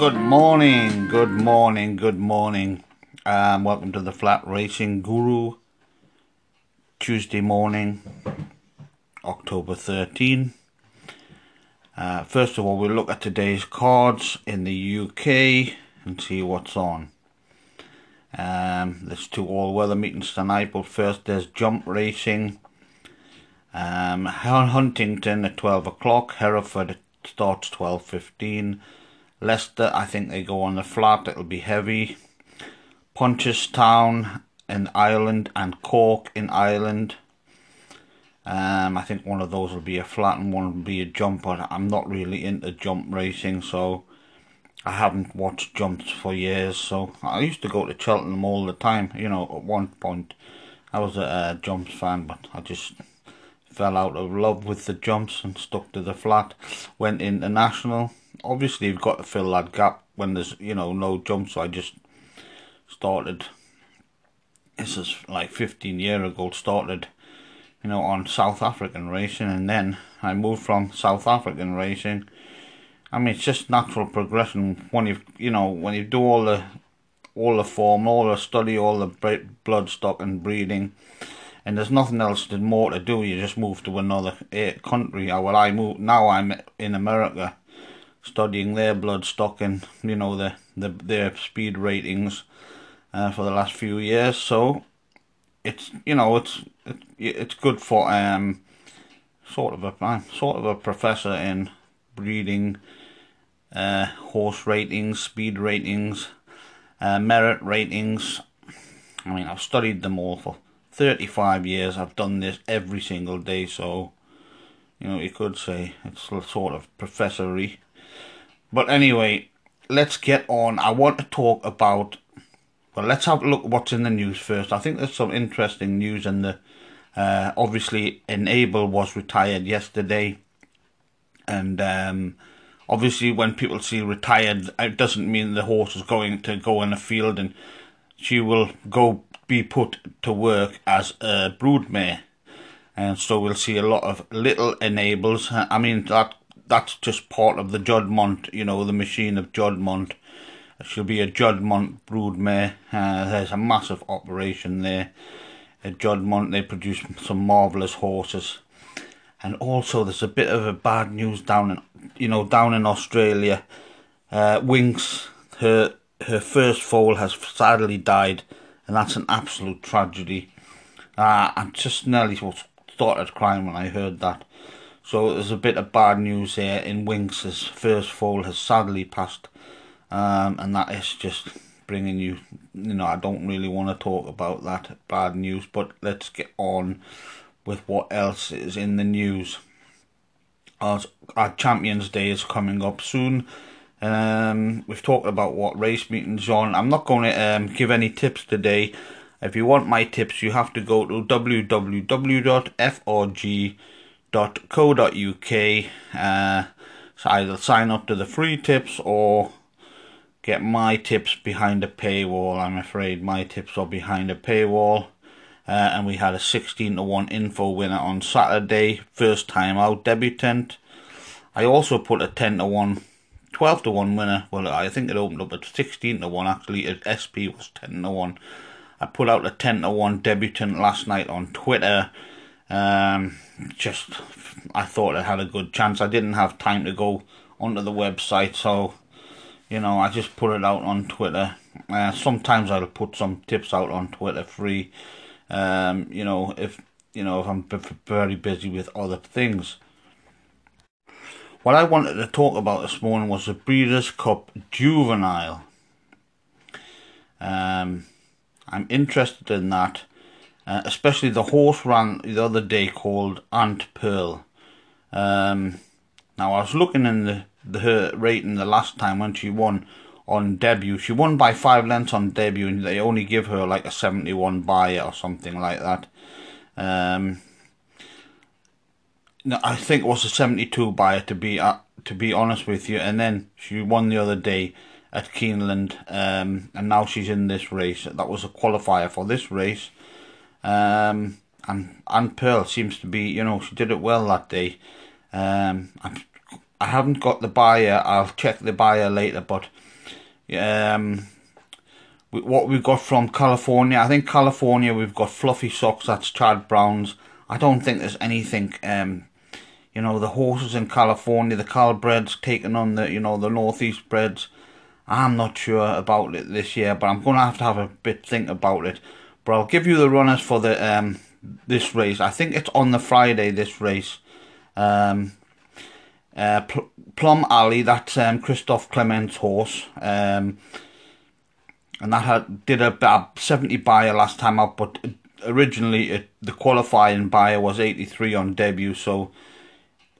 Good morning, good morning, good morning. Um, welcome to the Flat Racing Guru. Tuesday morning, October 13. Uh, first of all, we'll look at today's cards in the UK and see what's on. Um, there's two all-weather meetings tonight, but first there's jump racing. Um, Huntingdon at 12 o'clock, Hereford starts 12.15. Leicester, I think they go on the flat, it'll be heavy. Punchestown in Ireland and Cork in Ireland. Um, I think one of those will be a flat and one will be a jump, but I'm not really into jump racing, so I haven't watched jumps for years. So I used to go to Cheltenham all the time, you know, at one point. I was a, a jumps fan, but I just fell out of love with the jumps and stuck to the flat. Went international. Obviously, you've got to fill that gap when there's, you know, no jumps. So I just started this is like 15 year ago started you know on South African racing and then I moved from South African racing. I mean it's just natural progression when you you know when you do all the all the form all the study all the blood stock and breeding and there's nothing else to, more to do. You just move to another eh, country. Well I moved now I'm in America studying their blood stock and you know the, the their speed ratings uh, for the last few years. So it's you know it's it, it's good for um sort of a I'm sort of a professor in breeding, uh, horse ratings, speed ratings, uh, merit ratings. I mean I've studied them all for 35 years. I've done this every single day, so you know you could say it's sort of professory. But anyway, let's get on. I want to talk about well, let's have a look what's in the news first. I think there's some interesting news in the. Uh, obviously, Enable was retired yesterday, and um, obviously, when people see retired, it doesn't mean the horse is going to go in the field, and she will go be put to work as a broodmare, and so we'll see a lot of little enables. I mean that that's just part of the Juddmonte, you know, the machine of Juddmonte She'll be a Juddmonte broodmare. Uh, there's a massive operation there. At Juddmonte, they produce some marvellous horses. And also, there's a bit of a bad news down in, you know, down in Australia. Uh, Winx, her her first foal has sadly died, and that's an absolute tragedy. Uh, I just nearly started crying when I heard that. So there's a bit of bad news here in Winx's first foal has sadly passed um, and that is just bringing you you know I don't really want to talk about that bad news but let's get on with what else is in the news. Our, our Champions Day is coming up soon um, we've talked about what race meetings on. I'm not going to um, give any tips today. If you want my tips you have to go to www.frguk.co.uk uh, so either sign up to the free tips or get my tips behind a paywall. I'm afraid my tips are behind a paywall. Uh, and we had a 16 to 1 info winner on Saturday, first time out debutant. I also put a 10 to 1, 12 to 1 winner. Well, I think it opened up at 16 to 1 actually. SP was 10 to 1. I put out a 10 to 1 debutant last night on Twitter. Um, just, I thought I had a good chance. I didn't have time to go onto the website, so you know, I just put it out on Twitter. Uh, sometimes I'll put some tips out on Twitter free. Um, you know, if you know if I'm very busy with other things. What I wanted to talk about this morning was the Breeders' Cup Juvenile. Um, I'm interested in that, uh, especially the horse ran the other day called Aunt Pearl. Um, now I was looking in the the her rating the last time when she won on debut. She won by five lengths on debut, and they only give her like a seventy-one Beyer or something like that. Um, I think it was a seventy-two Beyer to be uh, to be honest with you. And then she won the other day at Keeneland, um, and now she's in this race. That was a qualifier for this race. Um, and Aunt Pearl seems to be, you know, she did it well that day. Um, I'm I haven't got the Beyer. I'll check the Beyer later, but Um, what we've got from California, I think California we've got Fluffy Socks, that's Chad Brown's. I don't think there's anything, um, you know, the horses in California, the Calbreds taking on the, you know, the Northeast breds. I'm not sure about it this year, but I'm going to have to have a bit think about it. But I'll give you the runners for the um, this race. I think it's on the Friday, this race. Um, uh, Pl Plum Alley, that's um, Clement's horse. Um, and that had, did a, 70 Beyer last time out, but originally it, the qualifying Beyer was 83 on debut, so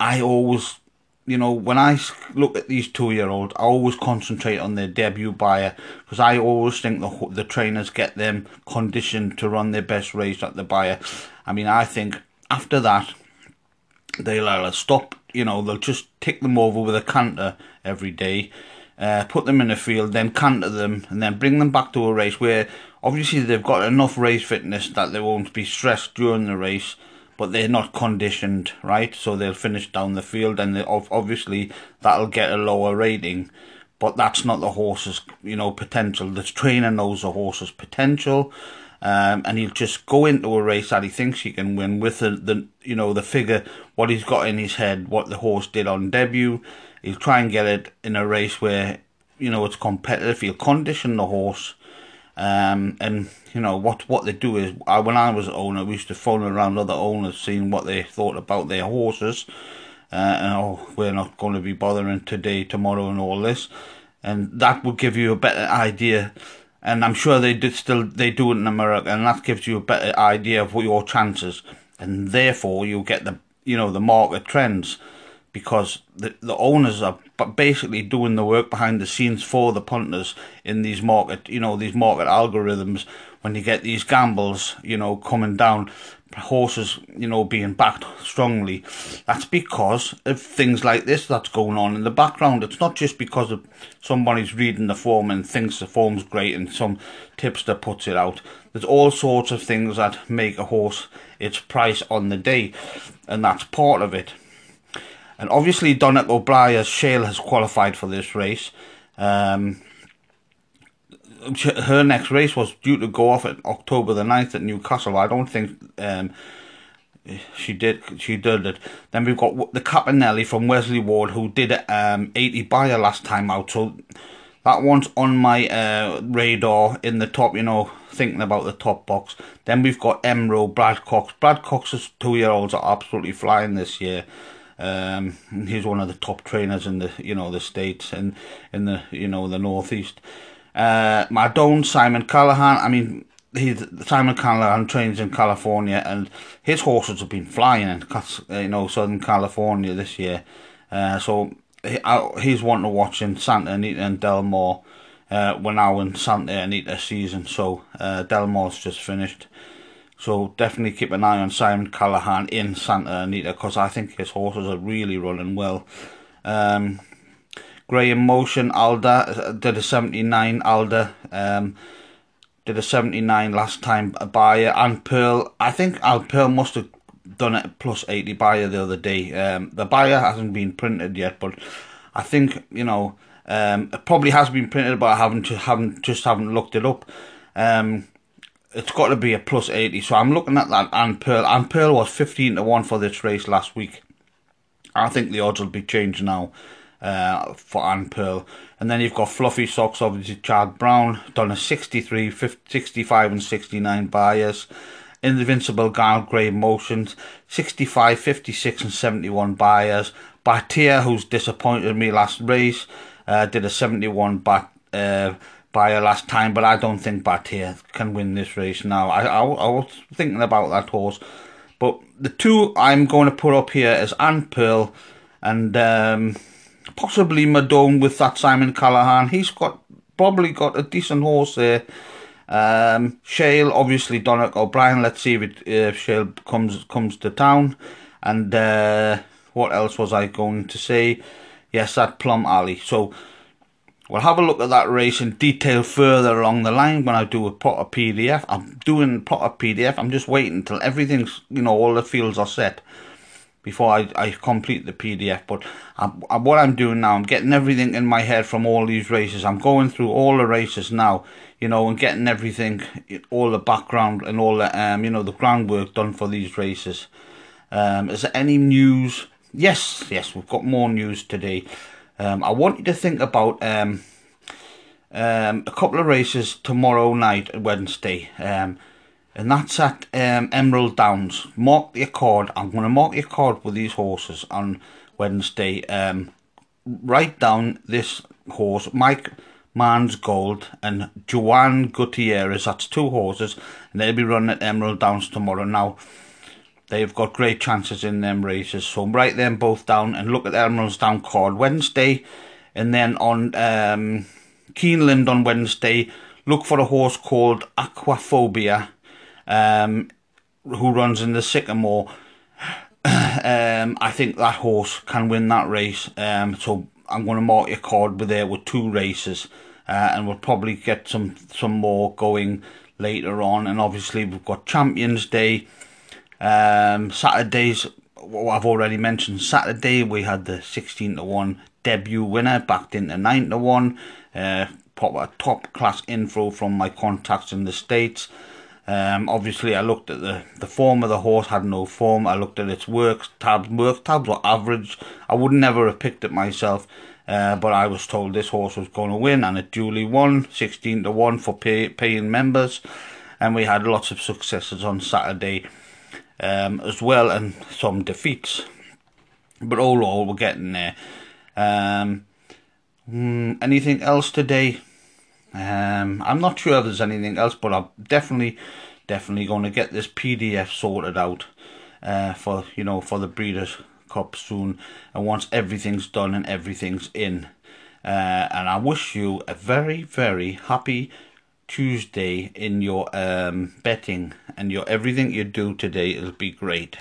I always, you know, when I look at these two-year-olds, I always concentrate on their debut Beyer because I always think the, the trainers get them conditioned to run their best race at the buyer. I mean, I think after that, they'll either stop, you know, they'll just tick them over with a canter every day, uh, put them in the field, then canter them, and then bring them back to a race where obviously they've got enough race fitness that they won't be stressed during the race, but they're not conditioned, right? So they'll finish down the field, and obviously that'll get a lower rating. But that's not the horse's, you know, potential. The trainer knows the horse's potential, um, and he'll just go into a race that he thinks he can win with the, the, you know, the figure, what he's got in his head, what the horse did on debut, he'll try and get it in a race where you know it's competitive. He'll condition the horse, um, and you know what what they do is I, when I was owner, we used to phone around other owners, seeing what they thought about their horses, uh, and oh, we're not going to be bothering today, tomorrow, and all this, and that would give you a better idea. And I'm sure they did still they do it in America, and that gives you a better idea of what your chances, and therefore you get the you know the market trends because the, the owners are basically doing the work behind the scenes for the punters in these market, you know, these market algorithms. When you get these gambles, you know, coming down, horses, you know, being backed strongly, that's because of things like this that's going on in the background. It's not just because of somebody's reading the form and thinks the form's great and some tipster puts it out. There's all sorts of things that make a horse its price on the day, and that's part of it. And obviously Donnacha O'Brien's Shale has qualified for this race. Um, her next race was due to go off at October the 9th at Newcastle. I don't think um, she did she did it. Then we've got the Campanelle from Wesley Ward who did um, 80 Beyer last time out. So that one's on my uh, radar in the top, you know, thinking about the top box. Then we've got Emro, Brad Cox. Brad Cox's two-year-olds are absolutely flying this year. Um, he's one of the top trainers in the you know the states and in the you know the northeast. Uh, Madone Simon Callaghan. I mean, he Simon Callaghan trains in California, and his horses have been flying in you know Southern California this year. Uh, so he, I, he's one to watch in Santa Anita and Del Mar. Uh, we're now in Santa Anita season, so uh, Del Mar's just finished. So definitely keep an eye on Simon Callaghan in Santa Anita because I think his horses are really running well. Um, Graham Motion Alda did a 79 Alda. Um, did a 79 last time a Beyer and Pearl. I think Aunt Pearl must have done it plus 80 Beyer the other day. Um, the Beyer hasn't been printed yet, but I think you know um, it probably has been printed, but I haven't haven't just haven't looked it up. Um, it's got to be a plus 80. So I'm looking at that Aunt Pearl. Aunt Pearl was 15 to 1 for this race last week. I think the odds will be changed now uh, for Aunt Pearl. And then you've got Fluffy Socks, obviously Chad Brown, done a 63, 50, 65 and 69 Beyers. Invincible Gal Grey Motions, 65, 56 and 71 Beyers. Batia, who's disappointed me last race, uh, did a 71 bat, uh, Beyer last time, but I don't think Batia can win this race now. I, I, I was thinking about that horse. But the two I'm going to put up here is Aunt Pearl and um, possibly Madone with that Simon Callaghan. He's got probably got a decent horse there. Um, Shale, obviously Donnacha O'Brien. Let's see if, it, if Shale comes comes to town. And uh, what else was I going to say? Yes, that Plum Alley. So We'll have a look at that race in detail further along the line when I do a proper PDF. I'm doing proper PDF. I'm just waiting until everything's, you know, all the fields are set. before I, I complete the PDF. But I, I, what I'm doing now, I'm getting everything in my head from all these races. I'm going through all the races now, you know, and getting everything, all the background and all the, um, you know, the groundwork done for these races. Um, is there any news? Yes, yes, we've got more news today. Um, I want you to think about um, um, a couple of races tomorrow night, Wednesday. Um, and that's at um, Emerald Downs. Mark your card. I'm going to mark your card with these horses on Wednesday. Um, write down this horse, Mike Man's Gold and Joan Gutierrez. That's two horses, and they'll be running at Emerald Downs tomorrow. Now, they've got great chances in them races, so write them both down and look at the Emerald Down card Wednesday, and then on um, Keeneland on Wednesday, look for a horse called Aquaphobia um, who runs in the Sycamore. um, I think that horse can win that race. Um, so I'm going to mark your card with there with two races, uh, and we'll probably get some some more going later on. And obviously we've got Champions Day. Um, Saturdays, what I've already mentioned. Saturday we had the 16 to one debut winner backed into 9 to one. Uh, a top class info from my contacts in the states. Um, obviously, I looked at the, the form of the horse, had no form. I looked at its work tabs. Work tabs were average. I would never have picked it myself, uh, but I was told this horse was going to win, and it duly won 16 to 1 for pay, paying members. And we had lots of successes on Saturday um, as well, and some defeats. But overall, we're getting there. Um, hmm, anything else today? Um, I'm not sure if there's anything else, but I'm definitely, definitely going to get this PDF sorted out uh, for you know for the Breeders' Cup soon. And once everything's done and everything's in, uh, and I wish you a very very happy Tuesday in your um, betting and your everything you do today. It'll be great.